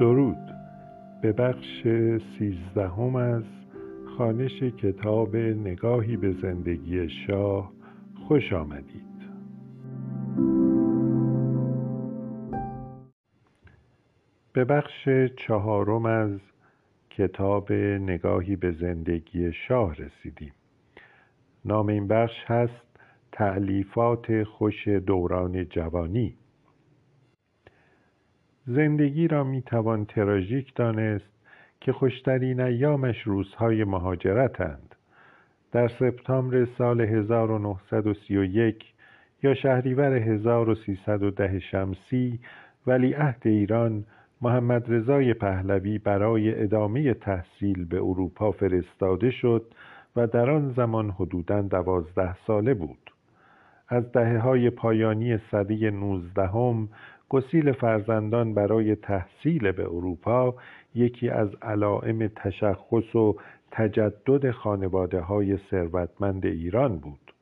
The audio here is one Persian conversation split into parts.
درود. به بخش سیزدهم از خانش کتاب نگاهی به زندگی شاه خوش آمدید. به بخش چهارم از کتاب نگاهی به زندگی شاه رسیدیم. نام این بخش هست تعلیفات خوش دوران جوانی. زندگی را می توان تراژیک دانست که خوشترین ایامش روزهای مهاجرتند در سپتامبر سال 1931 یا شهریور 1310 شمسی ولیعهد ایران محمد رضای پهلوی برای ادامه تحصیل به اروپا فرستاده شد و در آن زمان حدوداً دوازده ساله بود. از دهه های پایانی صده نوزدهم گسیل فرزندان برای تحصیل به اروپا یکی از علائم تشخص و تجدد خانواده های ثروتمند ایران بود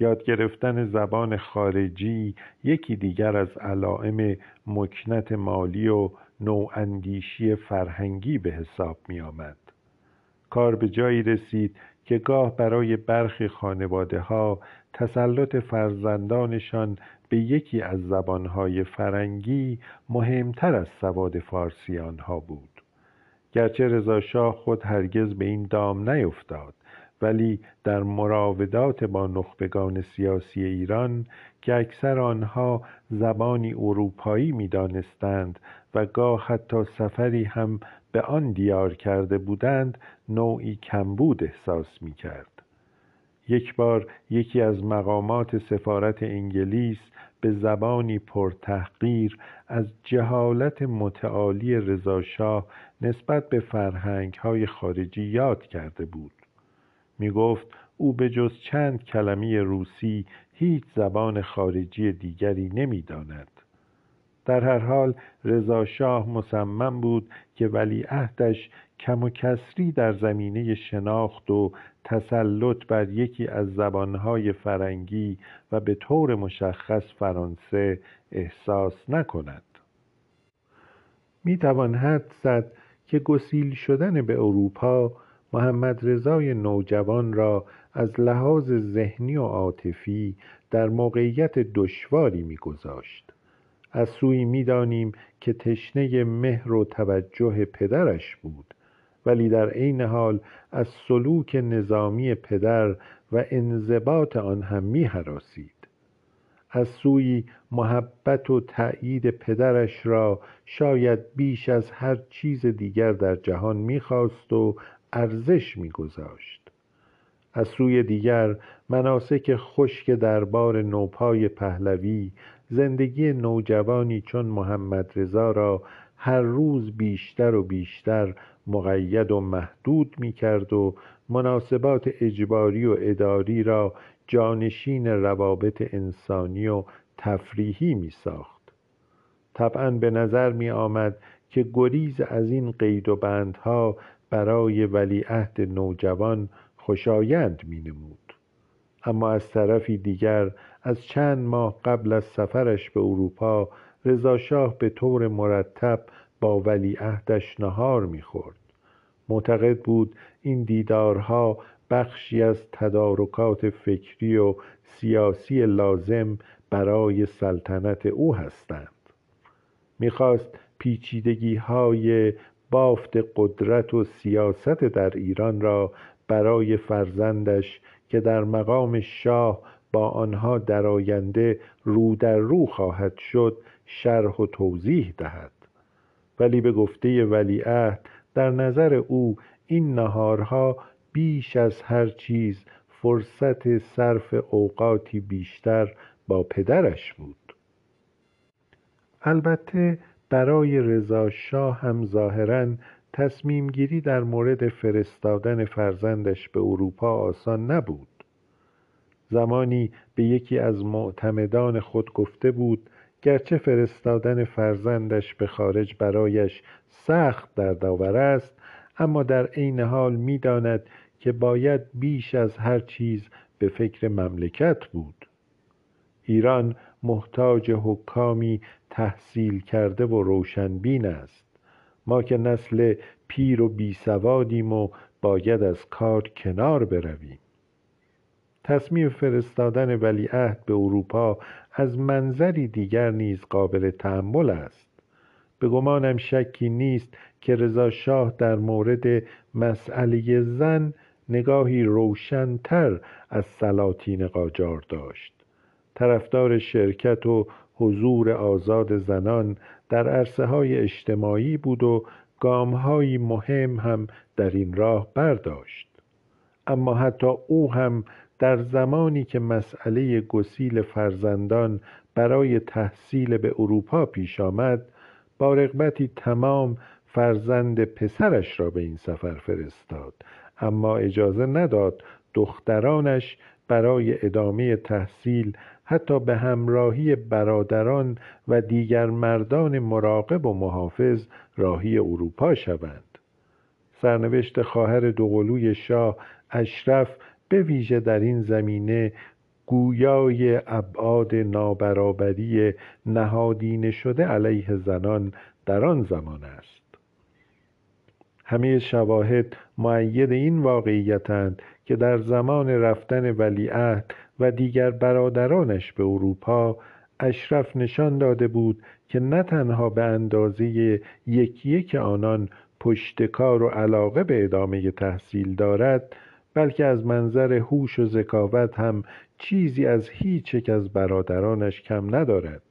یاد گرفتن زبان خارجی یکی دیگر از علائم مکنت مالی و نواندیشی فرهنگی به حساب می آمد. کار به جایی رسید که گاه برای برخی خانواده ها تسلط فرزندانشان به یکی از زبانهای فرنگی مهمتر از سواد فارسی آنها بود گرچه رضاشاه خود هرگز به این دام نیفتاد ولی در مراودات با نخبگان سیاسی ایران که اکثر آنها زبانی اروپایی می‌دانستند و گاه حتی سفری هم به آن دیار کرده بودند نوعی کمبود احساس می کرد. یک بار یکی از مقامات سفارت انگلیس به زبانی پرتحقیر از جهالت متعالی رضاشاه نسبت به فرهنگ های خارجی یاد کرده بود می گفت او به جز چند کلمه روسی هیچ زبان خارجی دیگری نمی‌داند. در هر حال رضا شاه مصمم بود که ولیعهدش کم و کسری در زمینه شناخت و تسلط بر یکی از زبانهای فرنگی و به طور مشخص فرانسه احساس نکند. می توان حد زد که گسیل شدن به اروپا محمد رضای نوجوان را از لحاظ ذهنی و عاطفی در موقعیت دشواری میگذاشت. از سوی می‌دانیم که تشنه مهر و توجه پدرش بود. ولی در عین حال از سلوک نظامی پدر و انضباط آن هم می حراسید. از سوی محبت و تأیید پدرش را شاید بیش از هر چیز دیگر در جهان می‌خواست و ارزش میگذاشت از سوی دیگر مناسک خشک دربار نوپای پهلوی زندگی نوجوانی چون محمد رضا را هر روز بیشتر و بیشتر مقید و محدود می کرد و مناسبات اجباری و اداری را جانشین روابط انسانی و تفریحی می ساخت طبعا به نظر می آمد که گریز از این قید و بندها برای ولیعهد نوجوان خوشایند می نمود اما از طرفی دیگر از چند ماه قبل از سفرش به اروپا رضاشاه به طور مرتب با ولیعهدش نهار می‌خورد. معتقد بود این دیدارها بخشی از تدارکات فکری و سیاسی لازم برای سلطنت او هستند. می‌خواست پیچیدگی های بافت قدرت و سیاست در ایران را برای فرزندش که در مقام شاه با آنها در آینده رو در رو خواهد شد شرح و توضیح دهد. ولی به گفته ولیعهد در نظر او این نهارها بیش از هر چیز فرصت صرف اوقاتی بیشتر با پدرش بود. البته برای رضا شاه هم ظاهرا تصمیم گیری در مورد فرستادن فرزندش به اروپا آسان نبود. زمانی به یکی از معتمدان خود گفته بود گرچه فرستادن فرزندش به خارج برایش سخت دردآور است اما در عین حال می‌داند که باید بیش از هر چیز به فکر مملکت بود. ایران محتاج حکامی تحصیل کرده و روشنبین است. ما که نسل پیر و بیسوادیم و باید از کار کنار برویم. تصمیم فرستادن ولیعهد به اروپا از منظری دیگر نیز قابل تحمل است. به گمانم شکی نیست که رضا شاه در مورد مسئله زن نگاهی روشنتر از سلاطین قاجار داشت. طرفدار شرکت و حضور آزاد زنان در عرصه های اجتماعی بود و گامهایی مهم هم در این راه برداشت. اما حتی او هم در زمانی که مسئله گسیل فرزندان برای تحصیل به اروپا پیش آمد با رغبتی تمام فرزند پسرش را به این سفر فرستاد. اما اجازه نداد دخترانش برای ادامه تحصیل حتی به همراهی برادران و دیگر مردان مراقب و محافظ راهی اروپا شوند. سرنوشت خواهر دوقلوی شاه اشرف به ویژه در این زمینه گویای ابعاد نابرابری نهادینه شده علیه زنان در آن زمان است. همه شواهد معید این واقعیتند که در زمان رفتن ولیعهد و دیگر برادرانش به اروپا اشرف نشان داده بود که نه تنها به اندازه یکی یک آنان پشتکار و علاقه به ادامه تحصیل دارد بلکه از منظر هوش و ذکاوت هم چیزی از هیچ یک از برادرانش کم ندارد.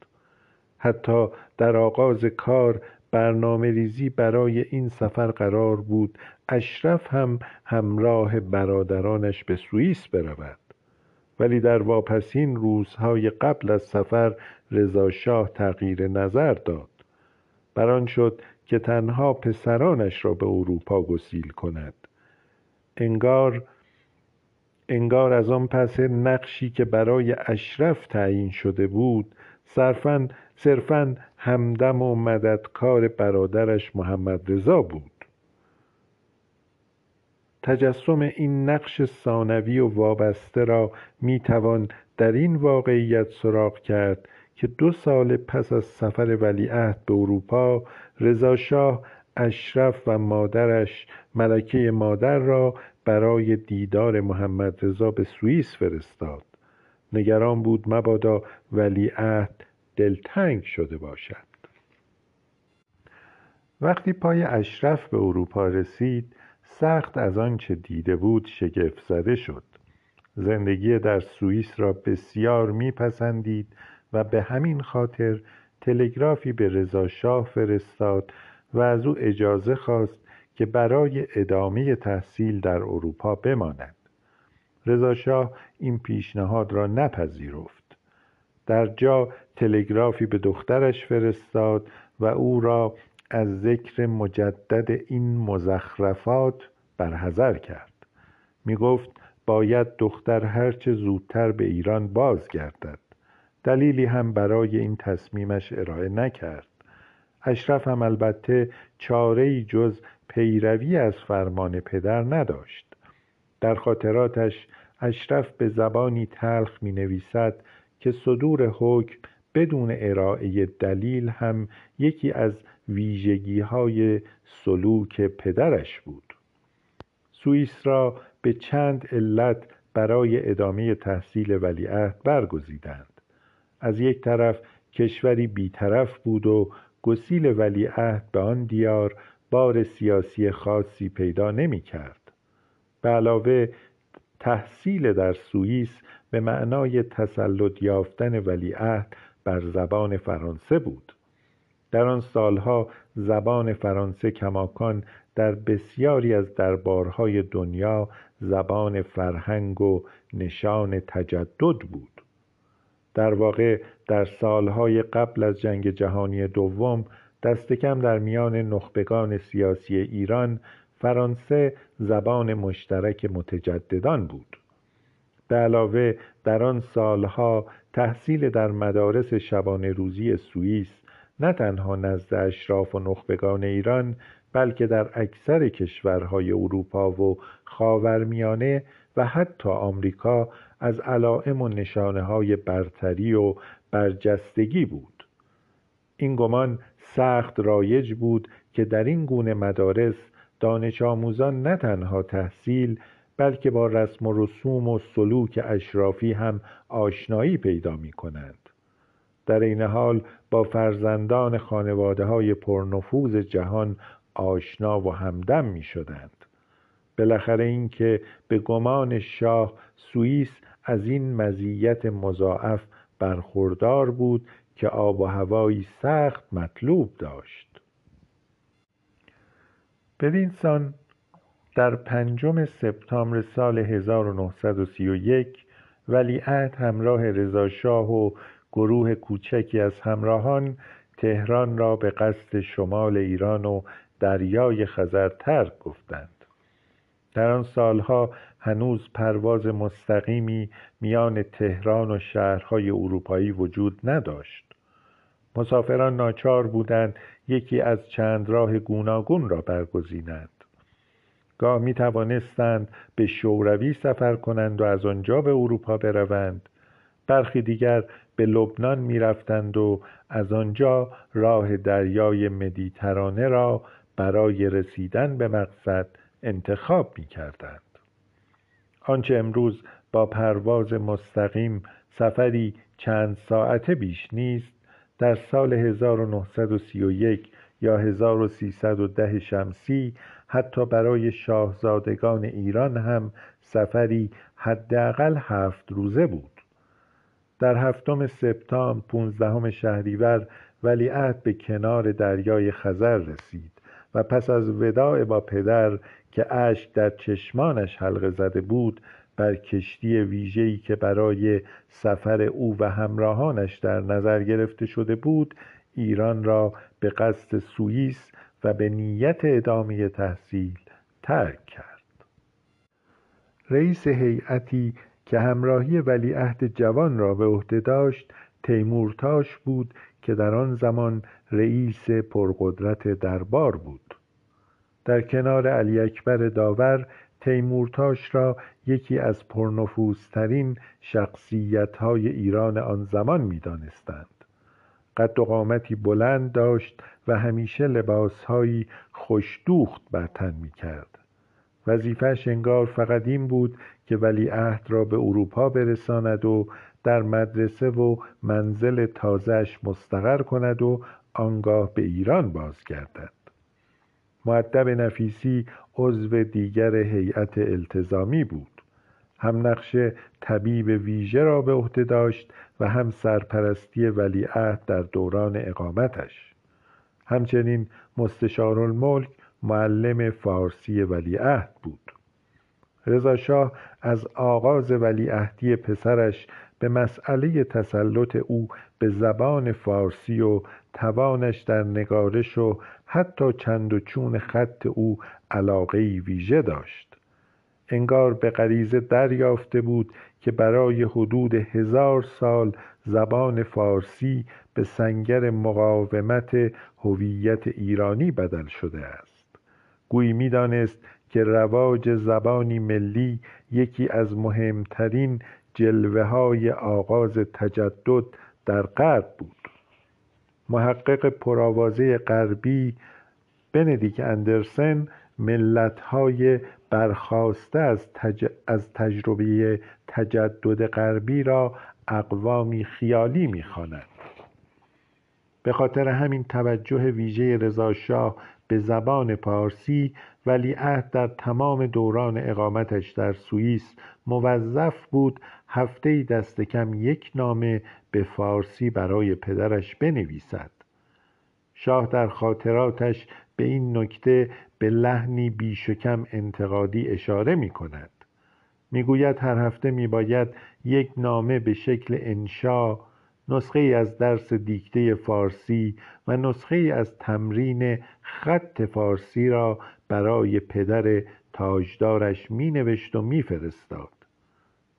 حتی در آغاز کار برنامه ریزی برای این سفر قرار بود اشرف هم همراه برادرانش به سوئیس برود. ولی در واپسین روزهای قبل از سفر رضا شاه تغییر نظر داد. بران شد که تنها پسرانش را به اروپا گسیل کند. انگار انگار از آن پس نقشی که برای اشرف تعیین شده بود صرفا صرفا همدم و مددکار برادرش محمد رضا بود. تجسم این نقش ثانوی و وابسته را می توان در این واقعیت سراغ کرد که دو سال پس از سفر ولیعهد به اروپا رضا شاه اشرف و مادرش ملکه مادر را برای دیدار محمد رضا به سوئیس فرستاد. نگران بود مبادا ولیعهد دلتنگ شده باشد. وقتی پای اشرف به اروپا رسید سخت از آنچه دیده بود شگفت زده شد. زندگی در سوئیس را بسیار میپسندید و به همین خاطر تلگرافی به رضا شاه فرستاد و از او اجازه خواست که برای ادامه تحصیل در اروپا بماند. رضا شاه این پیشنهاد را نپذیرفت. در جا تلگرافی به دخترش فرستاد و او را از ذکر مجدد این مزخرفات برحذر کرد. می گفت باید دختر هرچه زودتر به ایران بازگردد. دلیلی هم برای این تصمیمش ارائه نکرد. اشرف هم البته چاره جز پیروی از فرمان پدر نداشت. در خاطراتش اشرف به زبانی تلخ می نویسد که صدور حکم بدون ارائه دلیل هم یکی از ویژگی های سلوک پدرش بود. سوئیس را به چند علت برای ادامه تحصیل ولیعهد برگزیدند. از یک طرف کشوری بیطرف بود و گسیل ولیعهد به آن دیار بار سیاسی خاصی پیدا نمی کرد. به علاوه تحصیل در سوئیس به معنای تسلط یافتن ولیعهد بر زبان فرانسه بود. در آن سالها زبان فرانسه کماکان در بسیاری از دربارهای دنیا زبان فرهنگ و نشان تجدد بود. در واقع در سالهای قبل از جنگ جهانی دوم دست کم در میان نخبگان سیاسی ایران فرانسه زبان مشترک متجددان بود. به علاوه در آن سالها تحصیل در مدارس شبانه روزی سوئیس نه تنها نزد اشراف و نخبگان ایران بلکه در اکثر کشورهای اروپا و خاورمیانه و حتی آمریکا از علائم و نشانه های برتری و برجستگی بود. این گمان سخت رایج بود که در این گونه مدارس دانش آموزان نه تنها تحصیل بلکه با رسم و رسوم و سلوک اشرافی هم آشنایی پیدا می کنند در این حال با فرزندان خانواده های پرنفوذ جهان آشنا و همدم می شدند بالاخره اینکه به گمان شاه سوئیس از این مزیت مضاعف برخوردار بود که آب و هوایی سخت مطلوب داشت. بدین سان در پنجم سپتامبر سال 1931 ولیعهد همراه رضاشاه و گروه کوچکی از همراهان تهران را به قصد شمال ایران و دریای خزر ترک گفتند. در آن سالها هنوز پرواز مستقیمی میان تهران و شهرهای اروپایی وجود نداشت. مسافران ناچار بودند یکی از چند راه گوناگون را برگزینند. گاه می توانستند به شوروی سفر کنند و از آنجا به اروپا بروند. برخی دیگر به لبنان می رفتند و از آنجا راه دریای مدیترانه را برای رسیدن به مقصد انتخاب می کردند. آنچه امروز با پرواز مستقیم سفری چند ساعته بیش نیست در سال 1931 یا 1310 شمسی حتی برای شاهزادگان ایران هم سفری حداقل هفت روزه بود. در هفتم سپتامبر پونزدهم شهریور ولیعهد به کنار دریای خزر رسید و پس از وداع با پدر که اشک در چشمانش حلقه زده بود بر کشتی ویژه‌ای که برای سفر او و همراهانش در نظر گرفته شده بود ایران را به قصد سوئیس و به نیت ادامه تحصیل ترک کرد. رئیس هیئتی که همراهی ولیعهد جوان را به عهده داشت تیمورتاش بود که در آن زمان رئیس پرقدرت دربار بود. در کنار علی اکبر داور تیمورتاش را یکی از پرنفوذترین شخصیت‌های ایران آن زمان می‌دانستند. قد و قامتی بلند داشت و همیشه لباسهایی خوشدوخت بر تن می‌کرد. وظیفهش انگار فقط این بود که ولیعهد را به اروپا برساند و در مدرسه و منزل تازهش مستقر کند و آنگاه به ایران بازگردد. معدب نفیسی عضو دیگر هیئت التزامی بود. هم نقش طبیب ویژه را به عهده داشت و هم سرپرستی ولیعهد در دوران اقامتش. همچنین مستشارالملک معلم فارسی ولیعهد بود. رضا از آغاز ولیعهدی پسرش به مسئله تسلط او به زبان فارسی و توانش در نگارش و حتی چند و چون خط او علاقه ویژه داشت. انگار به غریزه دریافته بود که برای حدود هزار سال زبان فارسی به سنگر مقاومت هویت ایرانی بدل شده است. گویی می‌دانست که رواج زبانی ملی یکی از مهمترین جلوه های آغاز تجدد در غرب بود. محقق پرآوازه غربی بندیک اندرسن ملتهای برخواسته از, از تجربه تجدد غربی را اقوامی خیالی می‌خواند. به خاطر همین توجه ویژه رضاشاه به زبان پارسی ولیعهد در تمام دوران اقامتش در سوئیس موظف بود هفته دست کم یک نامه به فارسی برای پدرش بنویسد. شاه در خاطراتش به این نکته به لحنی بیش و کم انتقادی اشاره می کند می‌گوید هر هفته میباید یک نامه به شکل انشا نسخه از درس دیکته فارسی و نسخه از تمرین خط فارسی را برای پدر تاجدارش می نوشت و می فرستاد.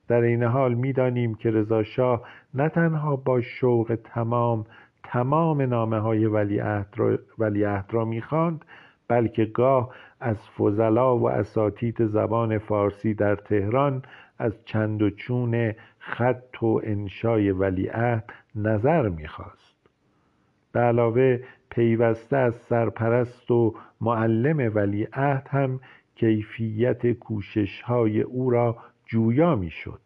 در این حال می‌دانیم که رضا شاه نه تنها با شوق تمام تمام نامه های ولیعهد را, ولیعهد را بلکه گاه از فضلا و اساتید زبان فارسی در تهران از چند و چون خط و انشای ولیعهد نظر می‌خواست. به علاوه پیوسته از سرپرست و معلم ولیعهد هم کیفیت کوشش های او را جویا می‌شد.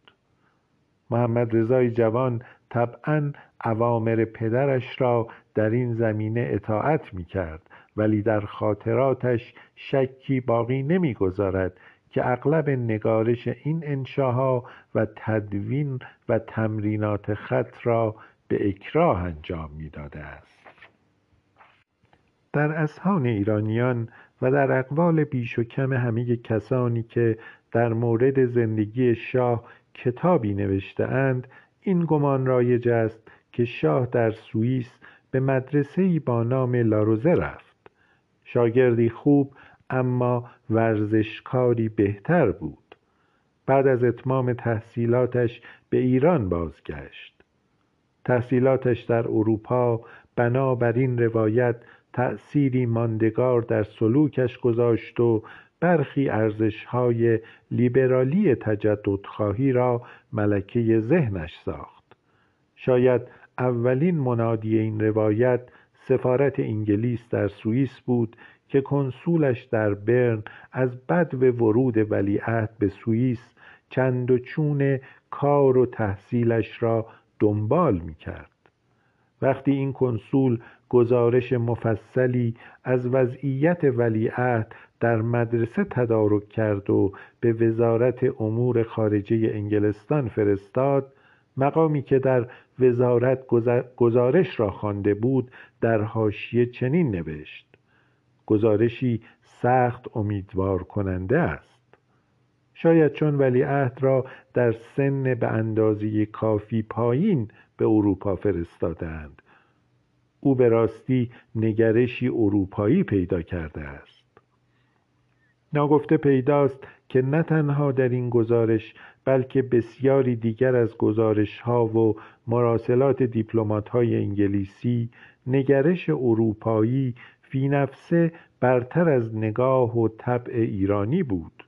محمد رضای جوان طبعا اوامر پدرش را در این زمینه اطاعت می کرد ولی در خاطراتش شکی باقی نمی‌گذارد که اغلب نگارش این انشاها و تدوین و تمرینات خط را به اکراه انجام می‌داده است. در اذهان ایرانیان و در اقوال بیش و کم همه کسانی که در مورد زندگی شاه کتابی نوشته اند این گمان رایج است که شاه در سوئیس به مدرسه با نام لاروزه رفت. شاگردی خوب اما ورزشکاری بهتر بود. بعد از اتمام تحصیلاتش به ایران بازگشت. تحصیلاتش در اروپا بر این روایت تأثیری ماندگار در سلوکش گذاشت و برخی ارزشهای لیبرالی تجددخواهی را ملکه ذهنش ساخت. شاید اولین منادی این روایت سفارت انگلیس در سوئیس بود که کنسولش در برن از بد ورود ولیعهد به سوئیس چند و چون کار و تحصیلش را دنبال می کرد. وقتی این کنسول گزارش مفصلی از وضعیت ولیعهد در مدرسه تدارک کرد و به وزارت امور خارجه انگلستان فرستاد مقامی که در وزارت گزارش را خوانده بود در حاشیه چنین نوشت گزارشی سخت امیدوار کننده است. شاید چون ولیعهد را در سن به اندازه کافی پایین به اروپا فرستادند. او به راستی نگرشی اروپایی پیدا کرده است. ناگفته پیداست که نه تنها در این گزارش بلکه بسیاری دیگر از گزارش ها و مراسلات دیپلمات های انگلیسی نگرش اروپایی فی نفسه برتر از نگاه و طبع ایرانی بود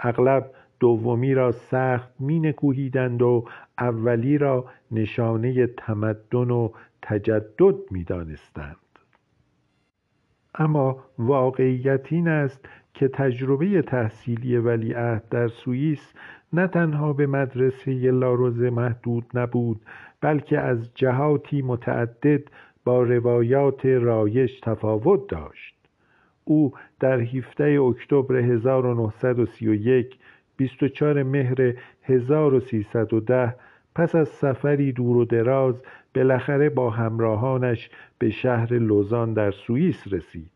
اغلب دومی را سخت می نکوهیدند و اولی را نشانه تمدن و تجدد می دانستند. اما واقعیت این است که تجربه تحصیلی ولیعهد در سوئیس نه تنها به مدرسه لاروزه محدود نبود بلکه از جهاتی متعدد با روایات رایج تفاوت داشت. او در 17 اکتبر 1931 24 مهر 1310 پس از سفری دور و دراز بالاخره با همراهانش به شهر لوزان در سوئیس رسید.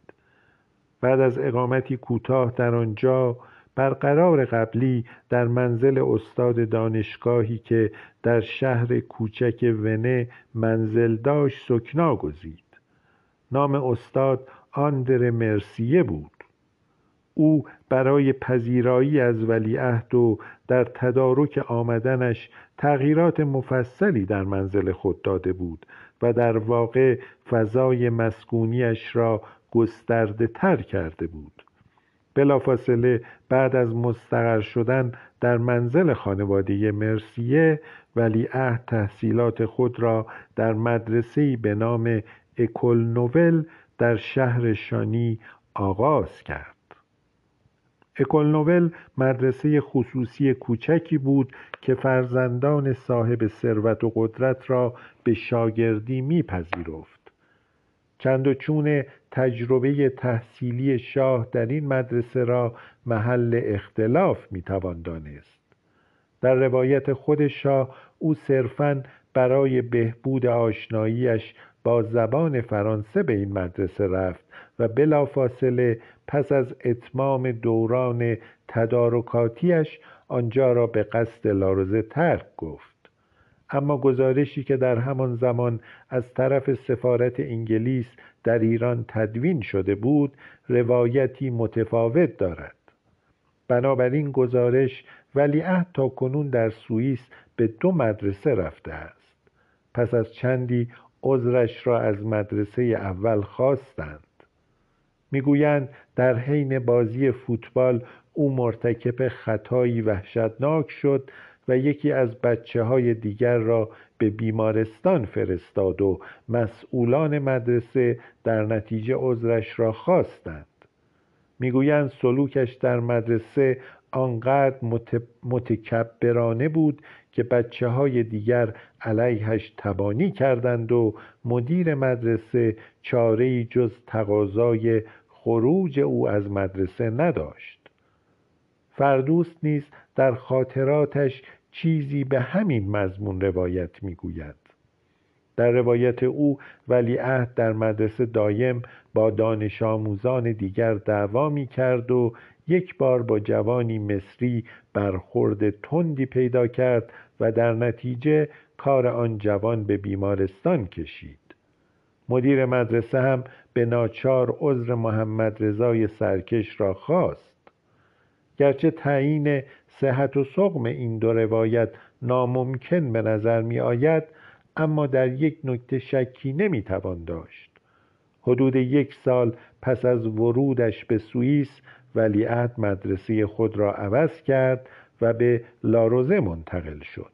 بعد از اقامتی کوتاه در آنجا بر قرار قبلی در منزل استاد دانشگاهی که در شهر کوچک ونه منزل داشت سکنا گزید. نام استاد آندر مرسیه بود. او برای پذیرایی از ولیعهد و در تدارک آمدنش تغییرات مفصلی در منزل خود داده بود و در واقع فضای مسکونیش را گسترده تر کرده بود. بلافاصله بعد از مستقر شدن در منزل خانواده مرسیه ولیعهد تحصیلات خود را در مدرسه‌ای به نام اکل نوول در شهر شانی آغاز کرد. اکل نوول مدرسه خصوصی کوچکی بود که فرزندان صاحب ثروت و قدرت را به شاگردی میپذیرفت. چند و چون تجربه تحصیلی شاه در این مدرسه را محل اختلاف می‌توان دانست. در روایت خود شاه او صرفا برای بهبود آشناییش با زبان فرانسه به این مدرسه رفت و بلافاصله پس از اتمام دوران تدارکاتیش آنجا را به قصد لاروزه ترک گفت. اما گزارشی که در همان زمان از طرف سفارت انگلیس در ایران تدوین شده بود روایتی متفاوت دارد. بنابراین گزارش ولیعهد تا کنون در سوئیس به دو مدرسه رفته است. پس از چندی عذرش را از مدرسه اول خواستند. می‌گویند در حین بازی فوتبال او مرتکب خطایی وحشتناک شد و یکی از بچه های دیگر را به بیمارستان فرستاد و مسئولان مدرسه در نتیجه عذرش را خواستند. می‌گویند سلوکش در مدرسه آنقدر متکبرانه بود که بچه های دیگر علیهش تبانی کردند و مدیر مدرسه چاره جز تقاضای خروج او از مدرسه نداشت. فردوست نیز در خاطراتش چیزی به همین مضمون روایت می‌گوید. در روایت او ولیعهد در مدرسه دایم با دانش آموزان دیگر دعوا می کرد و یک بار با جوانی مصری برخورد تندی پیدا کرد و در نتیجه کار آن جوان به بیمارستان کشید. مدیر مدرسه هم به ناچار عذر محمد رضای سرکش را خواست. گرچه تعیین صحت و سقم این دو روایت ناممکن به نظر می آید اما در یک نکته شکی نمی توان داشت. حدود یک سال پس از ورودش به سوئیس ولیعهد مدرسه خود را عوض کرد و به لاروزه منتقل شد.